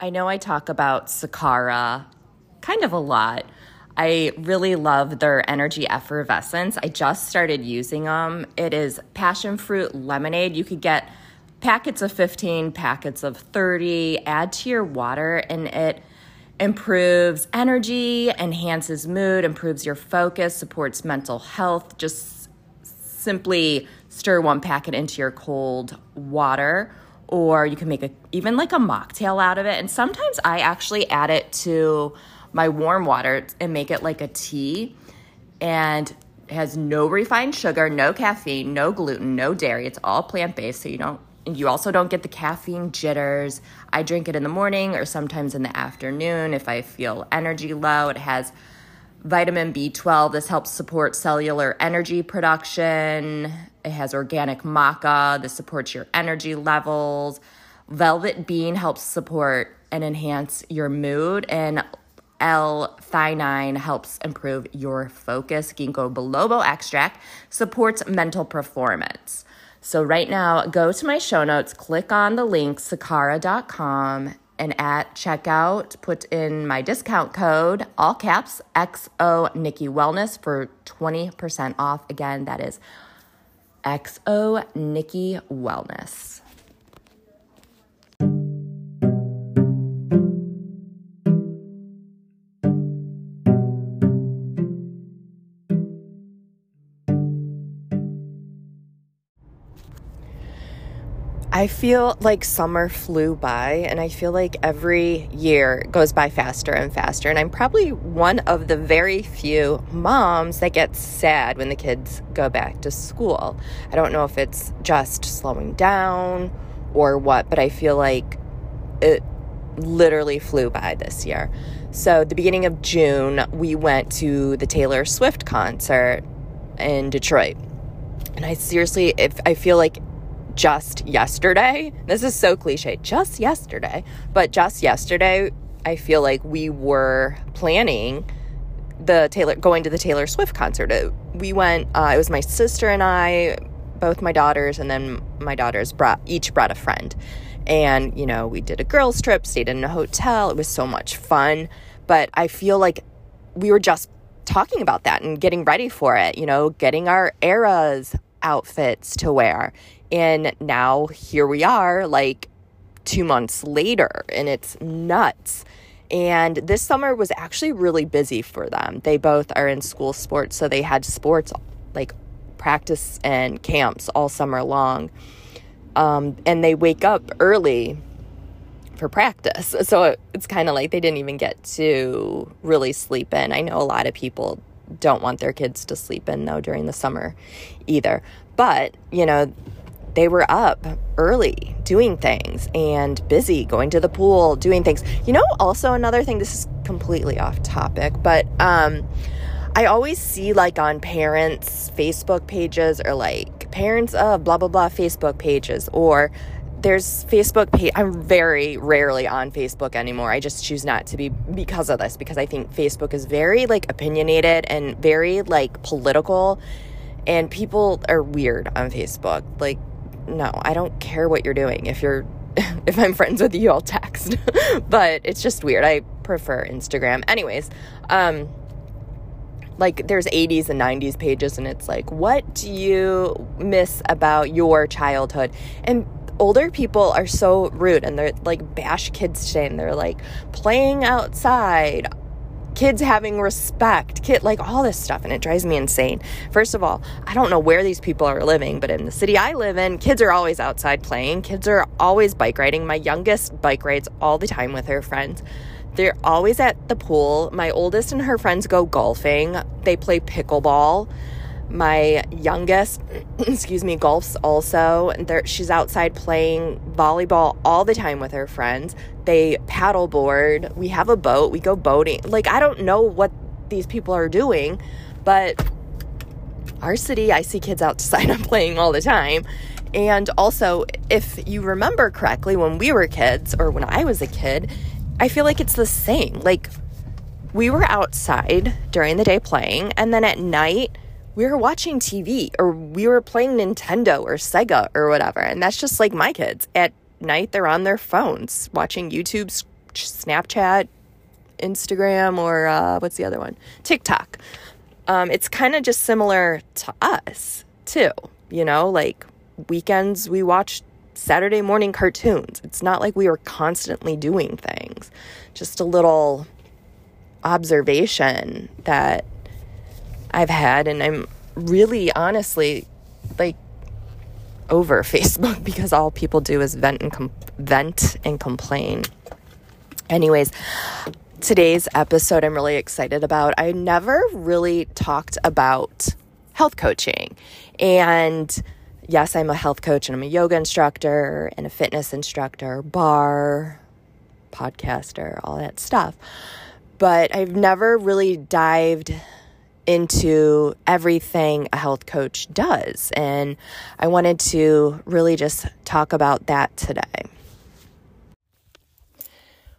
I know I talk about Sakara kind of a lot. I really love their energy effervescents. I just started using them. It is passion fruit lemonade. You could get packets of 15, packets of 30, add to your water, and it improves energy, enhances mood, improves your focus, supports mental health. Just simply stir one packet into your cold water or you can make a even like a mocktail out of it. And sometimes i actually add it to my warm water and make it like a tea. And has no refined sugar no caffeine no gluten no dairy. It's all plant-based so you don't you also don't get the caffeine jitters. I drink it in the morning or sometimes in the afternoon if i feel energy low. It has vitamin b12 this helps support cellular energy production it has organic maca. This supports your energy levels. Velvet bean helps support and enhance your mood. And L-theanine helps improve your focus. Ginkgo biloba extract supports mental performance. So right now, go to my show notes, click on the link, sakara.com, and at checkout, put in my discount code, all caps, XO Nikki Wellness for 20% off. Again, that is XO Nikki Wellness. I feel like summer flew by, and I feel like every year goes by faster and faster. And I'm probably one of the very few moms that gets sad when the kids go back to school. I don't know if it's just slowing down or what, but I feel like it literally flew by this year. So, the beginning of June, we went to the Taylor Swift concert in Detroit. And I seriously, if I feel like just yesterday. This is so cliche, just yesterday. But just yesterday, I feel like we were planning the Taylor going to the Taylor Swift concert. We went. Uh, it was my sister and I, both my daughters, and then my daughters brought each brought a friend. And you know, we did a girls trip, stayed in a hotel. It was so much fun. But I feel like we were just talking about that and getting ready for it. You know, getting our eras outfits to wear and now here we are, like two months later, and it's nuts. And this summer was actually really busy for them. They both are in school sports, so they had sports like practice and camps all summer long. Um, and they wake up early for practice. So it's kind of like they didn't even get to really sleep in. I know a lot of people don't want their kids to sleep in though during the summer either. But, you know, they were up early doing things and busy going to the pool, doing things. You know, also another thing, this is completely off topic, but um, I always see like on parents' Facebook pages or like parents of blah blah blah Facebook pages or there's Facebook page. I'm very rarely on Facebook anymore. I just choose not to be because of this because I think Facebook is very like opinionated and very like political and people are weird on Facebook. Like no, I don't care what you're doing. If you're if I'm friends with you, I'll text. but it's just weird. I prefer Instagram. Anyways, um like there's 80s and 90s pages and it's like what do you miss about your childhood? And older people are so rude and they're like bash kids today and they're like playing outside kids having respect, kid like all this stuff and it drives me insane. First of all, I don't know where these people are living, but in the city I live in, kids are always outside playing. Kids are always bike riding. My youngest bike rides all the time with her friends. They're always at the pool. My oldest and her friends go golfing. They play pickleball. My youngest, excuse me, golfs also. There, she's outside playing volleyball all the time with her friends. They paddleboard. We have a boat. We go boating. Like, I don't know what these people are doing, but our city, I see kids outside and playing all the time. And also, if you remember correctly, when we were kids or when I was a kid, I feel like it's the same. Like, we were outside during the day playing, and then at night, we were watching TV or we were playing Nintendo or Sega or whatever. And that's just like my kids. At night, they're on their phones watching YouTube, Snapchat, Instagram, or uh, what's the other one? TikTok. Um, it's kind of just similar to us, too. You know, like weekends, we watch Saturday morning cartoons. It's not like we were constantly doing things. Just a little observation that I've had, and I'm really honestly like over Facebook because all people do is vent and com- vent and complain. Anyways, today's episode I'm really excited about. I never really talked about health coaching. And yes, I'm a health coach and I'm a yoga instructor and a fitness instructor, barre, podcaster, all that stuff. But I've never really dived into everything a health coach does. And I wanted to really just talk about that today.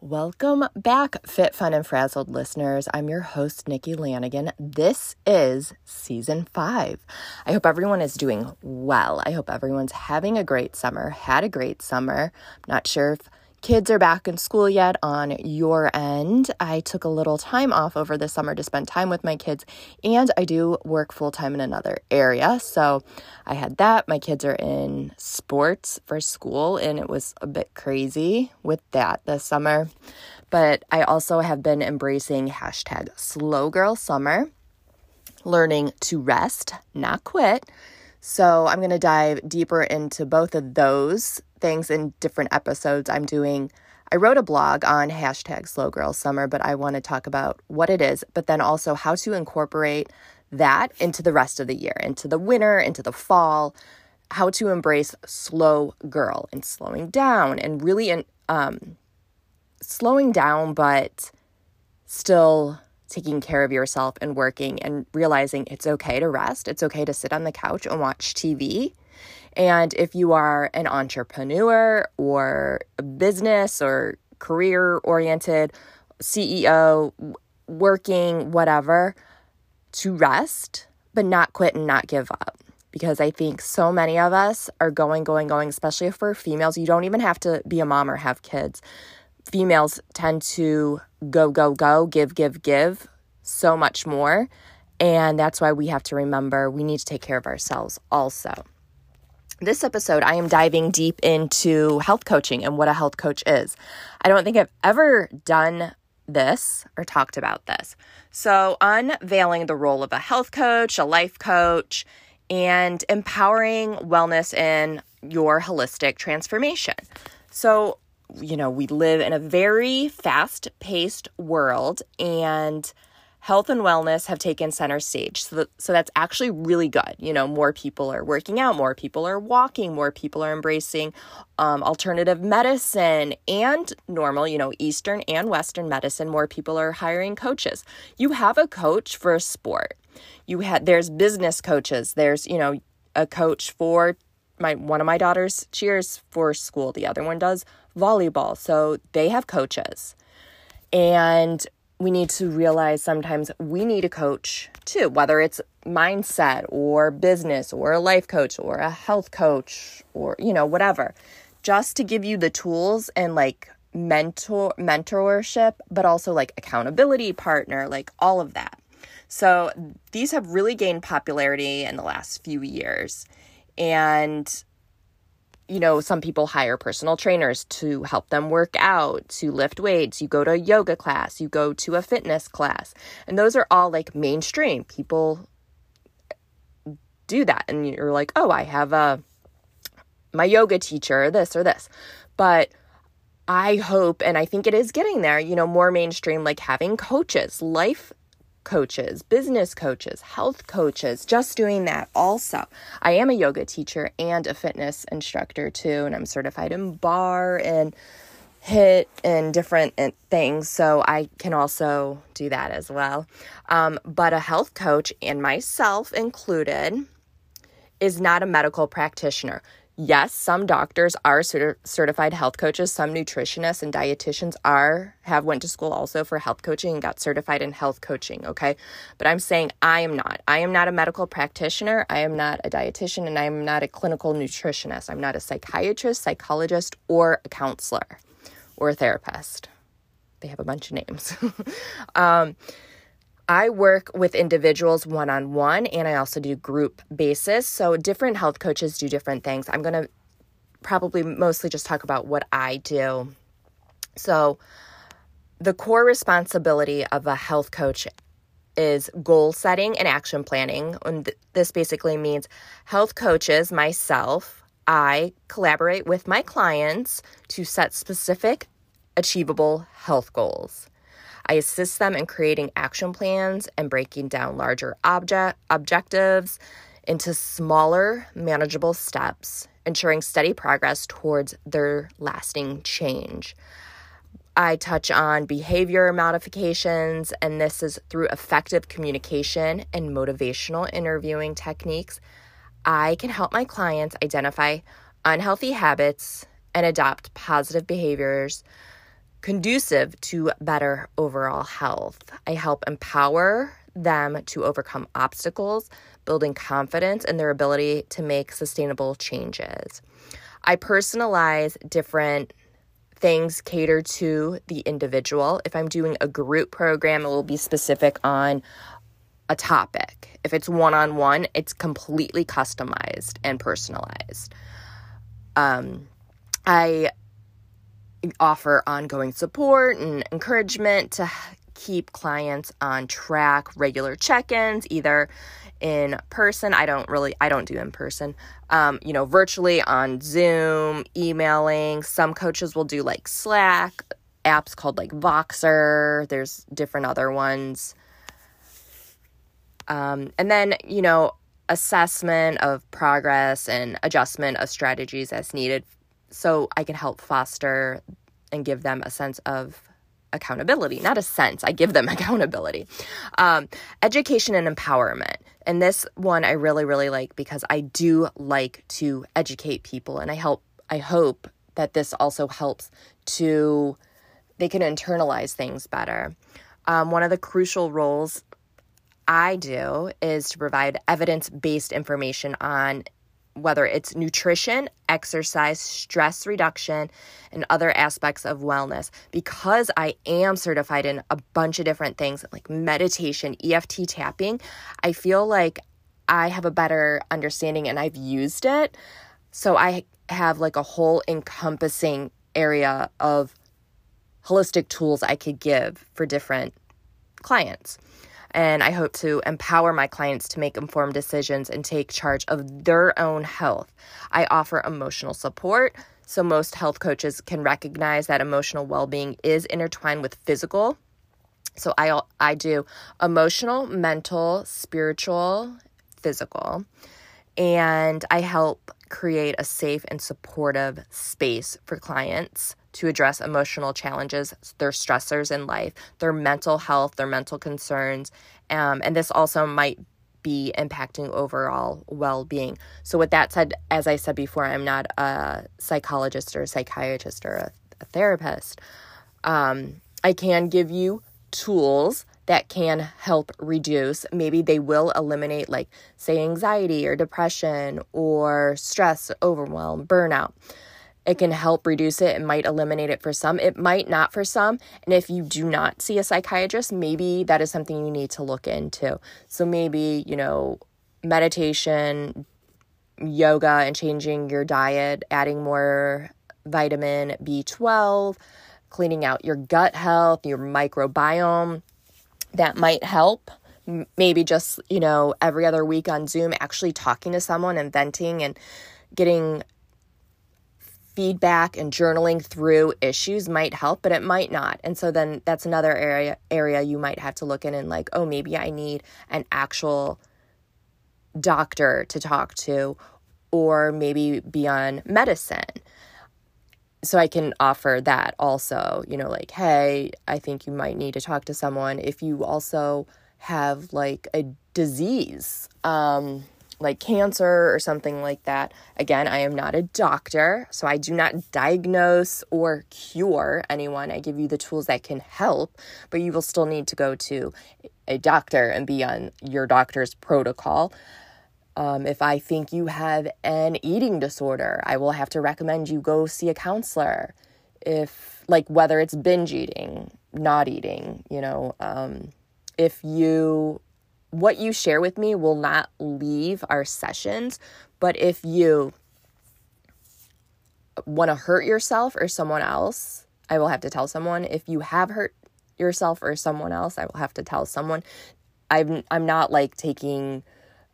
Welcome back, Fit, Fun, and Frazzled listeners. I'm your host, Nikki Lanigan. This is season five. I hope everyone is doing well. I hope everyone's having a great summer, had a great summer. I'm not sure if kids are back in school yet on your end. I took a little time off over the summer to spend time with my kids, and I do work full time in another area. So I had that. My kids are in sports for school, and it was a bit crazy with that this summer. But I also have been embracing hashtag slow girl summer, learning to rest, not quit. So I'm going to dive deeper into both of those things in different episodes. I'm doing, I wrote a blog on hashtag slow girl summer, but I want to talk about what it is, but then also how to incorporate that into the rest of the year, into the winter, into the fall, how to embrace slow girl and slowing down and really um, slowing down, but still taking care of yourself and working and realizing it's okay to rest. It's okay to sit on the couch and watch TV and if you are an entrepreneur or a business or career oriented, CEO, working, whatever, to rest, but not quit and not give up. Because I think so many of us are going, going, going, especially if we're females. You don't even have to be a mom or have kids. Females tend to go, go, go, give, give, give so much more. And that's why we have to remember we need to take care of ourselves also. This episode, I am diving deep into health coaching and what a health coach is. I don't think I've ever done this or talked about this. So, unveiling the role of a health coach, a life coach, and empowering wellness in your holistic transformation. So, you know, we live in a very fast paced world, and health and wellness have taken center stage. So, so that's actually really good. You know, more people are working out, more people are walking, more people are embracing um, alternative medicine and normal, you know, Eastern and Western medicine. More people are hiring coaches. You have a coach for a sport. You had there's business coaches. There's you know a coach for my one of my daughters cheers for school. The other one does volleyball. So they have coaches. And we need to realize sometimes we need a coach too, whether it's mindset or business or a life coach or a health coach or, you know, whatever, just to give you the tools and like mentor mentorship, but also like accountability partner, like all of that. So these have really gained popularity in the last few years. And you know, some people hire personal trainers to help them work out, to lift weights. You go to a yoga class, you go to a fitness class. And those are all like mainstream. People do that. And you're like, oh, I have a my yoga teacher, this or this. But I hope, and I think it is getting there, you know, more mainstream, like having coaches, life coaches, business coaches, health coaches, just doing that also. I am a yoga teacher and a fitness instructor too, and I'm certified in barre and HIIT and different things. So I can also do that as well. Um, but a health coach, and myself included, is not a medical practitioner yes, some doctors are certified health coaches. Some nutritionists and dietitians are have went to school also for health coaching and got certified in health coaching. Okay, but I'm saying I am not. I am not a medical practitioner. I am not a dietitian, and I am not a clinical nutritionist. I'm not a psychiatrist, psychologist, or a counselor or a therapist. They have a bunch of names. um, I work with individuals one on one and I also do group basis. So different health coaches do different things. I'm going to probably mostly just talk about what I do. So, the core responsibility of a health coach is goal setting and action planning. And th- this basically means health coaches, myself, I collaborate with my clients to set specific, achievable health goals. I assist them in creating action plans and breaking down larger object objectives into smaller, manageable steps, ensuring steady progress towards their lasting change. I touch on behavior modifications, and this is through effective communication and motivational interviewing techniques. I can help my clients identify unhealthy habits and adopt positive behaviors conducive to better overall health. I help empower them to overcome obstacles, building confidence in their ability to make sustainable changes. I personalize different things cater to the individual. If I'm doing a group program, it will be specific on a topic. If it's one on one, it's completely customized and personalized. Um, I offer ongoing support and encouragement to keep clients on track, regular check ins, either in person. I don't really, I don't do in person, um, you know, virtually on Zoom, emailing. Some coaches will do like Slack, apps called like Voxer. There's different other ones. Um, and then, you know, assessment of progress and adjustment of strategies as needed so I can help foster and give them a sense of accountability. Not a sense, I give them accountability. Um, education and empowerment. And this one I really, really like because I do like to educate people and I help, I hope that this also helps to, they can internalize things better. Um, one of the crucial roles I do is to provide evidence based information on whether it's nutrition, exercise, stress reduction, and other aspects of wellness. Because I am certified in a bunch of different things like meditation, EFT tapping, I feel like I have a better understanding and I've used it. So I have like a whole encompassing area of holistic tools I could give for different clients and I hope to empower my clients to make informed decisions and take charge of their own health. I offer emotional support. So, most health coaches can recognize that emotional well being is intertwined with physical. So, I, I do emotional, mental, spiritual, physical. And I help create a safe and supportive space for clients to address emotional challenges, their stressors in life, their mental health, their mental concerns. Um, and this also might be impacting overall well being. So, with that said, as I said before, I'm not a psychologist or a psychiatrist or a, a therapist. Um, I can give you tools that can help reduce. Maybe they will eliminate, like, say, anxiety or depression or stress, overwhelm, burnout. It can help reduce it. It might eliminate it for some. It might not for some. And if you do not see a psychiatrist, maybe that is something you need to look into. So maybe, you know, meditation, yoga, and changing your diet, adding more vitamin B12, cleaning out your gut health, your microbiome. That might help maybe just you know every other week on zoom actually talking to someone and venting and getting feedback and journaling through issues might help, but it might not. And so then that's another area area you might have to look in and like, oh, maybe I need an actual doctor to talk to or maybe be on medicine. So I can offer that also, you know, like, hey, I think you might need to talk to someone if you also have like a disease. Um like cancer or something like that. Again, I am not a doctor, so I do not diagnose or cure anyone. I give you the tools that can help, but you will still need to go to a doctor and be on your doctor's protocol. Um, if I think you have an eating disorder, I will have to recommend you go see a counselor. If, like, whether it's binge eating, not eating, you know, um, if you what you share with me will not leave our sessions, but if you want to hurt yourself or someone else, I will have to tell someone. If you have hurt yourself or someone else, I will have to tell someone. I'm I'm not like taking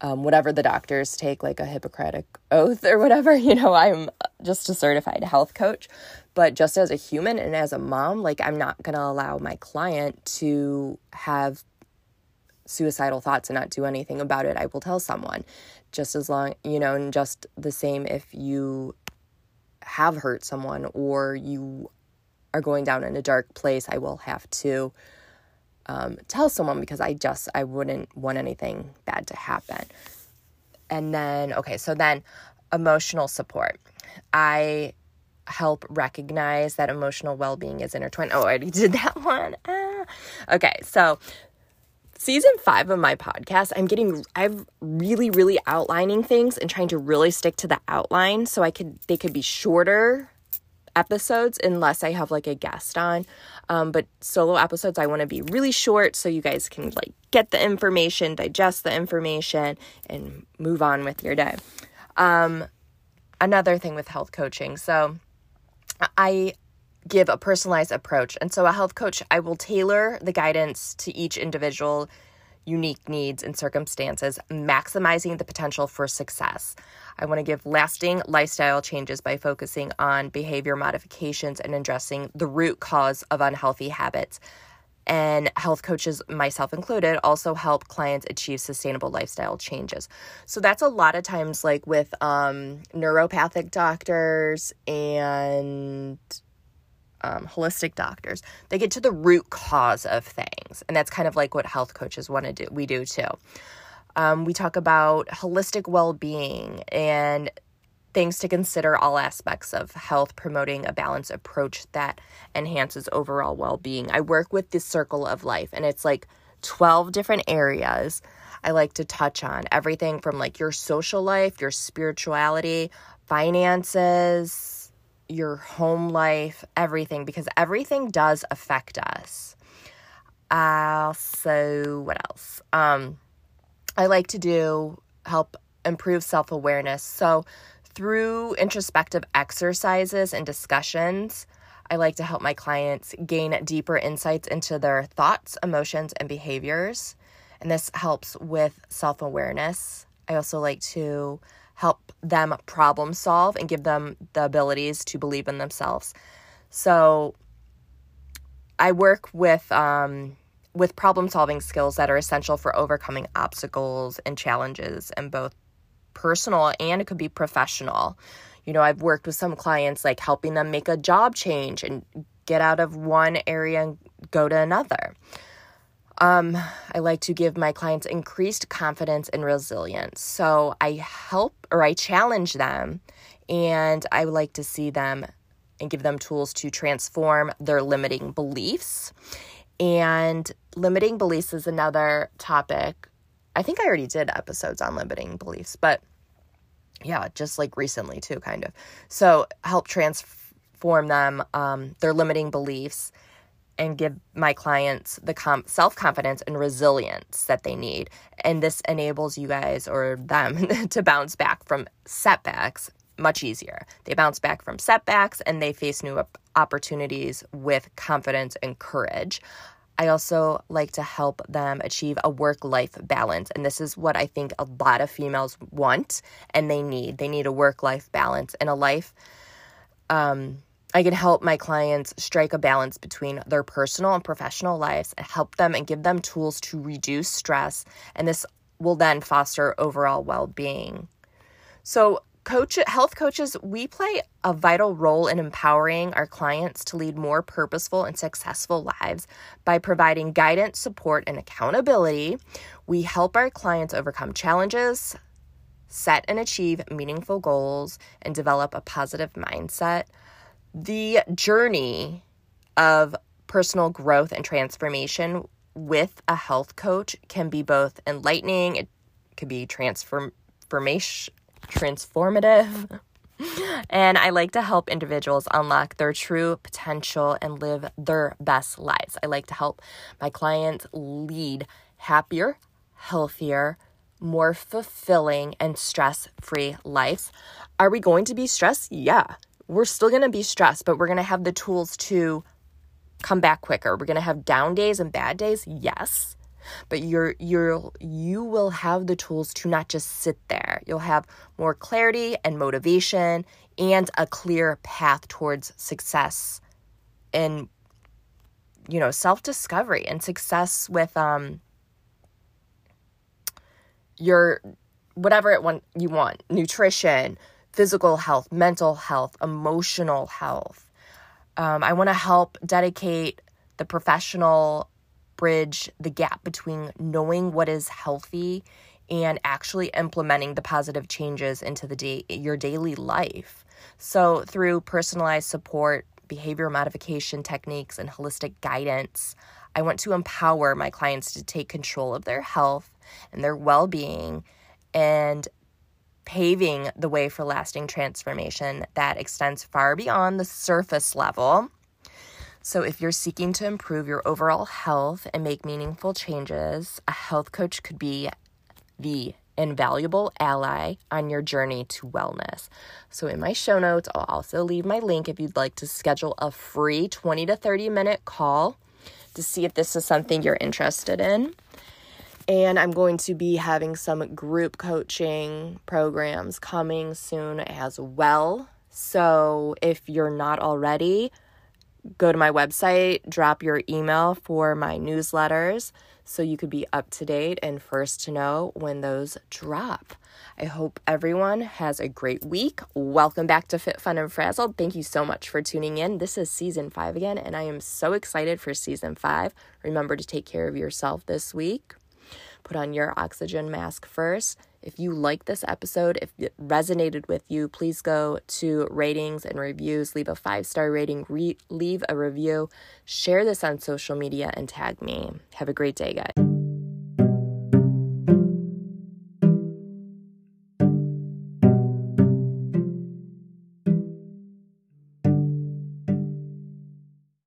um, whatever the doctors take, like a Hippocratic oath or whatever. You know, I'm just a certified health coach. But just as a human and as a mom, like I'm not gonna allow my client to have suicidal thoughts and not do anything about it, I will tell someone. Just as long, you know, and just the same if you have hurt someone or you are going down in a dark place, I will have to um, tell someone because I just, I wouldn't want anything bad to happen. And then, okay, so then emotional support. I help recognize that emotional well being is intertwined. Oh, I already did that one. Ah. Okay, so season five of my podcast, I'm getting, I'm really, really outlining things and trying to really stick to the outline so I could, they could be shorter episodes unless I have like a guest on. Um, but solo episodes, I want to be really short so you guys can like get the information, digest the information, and move on with your day. Um, another thing with health coaching. So I give a personalized approach. And so, a health coach, I will tailor the guidance to each individual unique needs and circumstances, maximizing the potential for success. I want to give lasting lifestyle changes by focusing on behavior modifications and addressing the root cause of unhealthy habits. And health coaches, myself included, also help clients achieve sustainable lifestyle changes. So that's a lot of times like with um, neuropathic doctors and um, holistic doctors, they get to the root cause of things. And that's kind of like what health coaches want to do. We do too. Um, we talk about holistic well being and things to consider all aspects of health, promoting a balanced approach that enhances overall well being. I work with the circle of life, and it's like 12 different areas I like to touch on everything from like your social life, your spirituality, finances your home life, everything, because everything does affect us. Also, what else? Um, I like to do help improve self awareness. So, through introspective exercises and discussions, I like to help my clients gain deeper insights into their thoughts, emotions, and behaviors. And this helps with self awareness. I also like to help them problem solve and give them the abilities to believe in themselves. So I work with um, with problem solving skills that are essential for overcoming obstacles and challenges in both personal and it could be professional. You know, I've worked with some clients like helping them make a job change and get out of one area and go to another. Um, I like to give my clients increased confidence and resilience. So I help or I challenge them, and I would like to see them and give them tools to transform their limiting beliefs. And limiting beliefs is another topic. I think I already did episodes on limiting beliefs, but yeah, just like recently too, kind of. So help transform them, um, their limiting beliefs and give my clients the com- self confidence and resilience that they need. And this enables you guys or them to bounce back from setbacks much easier. They bounce back from setbacks and they face new op- opportunities with confidence and courage. I also like to help them achieve a work life balance. And this is what I think a lot of females want and they need. They need a work life balance and a life Um, I can help my clients strike a balance between their personal and professional lives and help them and give them tools to reduce stress. And this will then foster overall well being. So, coach health coaches we play a vital role in empowering our clients to lead more purposeful and successful lives by providing guidance support and accountability we help our clients overcome challenges set and achieve meaningful goals and develop a positive mindset the journey of personal growth and transformation with a health coach can be both enlightening it could be transformation transformative. and I like to help individuals unlock their true potential and live their best lives. I like to help my clients lead happier, healthier, more fulfilling, and stress free lives. Are we going to be stressed? Yeah, we're still going to be stressed, but we're going to have the tools to come back quicker. We're going to have down days and bad days. Yes but you're you're you will have the tools to not just sit there you'll have more clarity and motivation and a clear path towards success and you know self-discovery and success with um your whatever it want you want nutrition physical health mental health emotional health um, i want to help dedicate the professional bridge the gap between knowing what is healthy and actually implementing the positive changes into the day your daily life. So through personalized support, behavior modification techniques and holistic guidance, I want to empower my clients to take control of their health and their well-being and paving the way for lasting transformation that extends far beyond the surface level so, if you're seeking to improve your overall health and make meaningful changes, a health coach could be the invaluable ally on your journey to wellness. So, in my show notes, I'll also leave my link if you'd like to schedule a free 20 to 30 minute call to see if this is something you're interested in. And I'm going to be having some group coaching programs coming soon as well. So, if you're not already, go to my website, drop your email for my newsletters so you could be up to date and first to know when those drop. I hope everyone has a great week. Welcome back to Fit Fun and Frazzled. Thank you so much for tuning in. This is season five again, and I am so excited for season five. Remember to take care of yourself this week. Put on your oxygen mask first if you like this episode, if it resonated with you, please go to ratings and reviews, leave a five star rating, re- leave a review, share this on social media, and tag me. Have a great day, guys.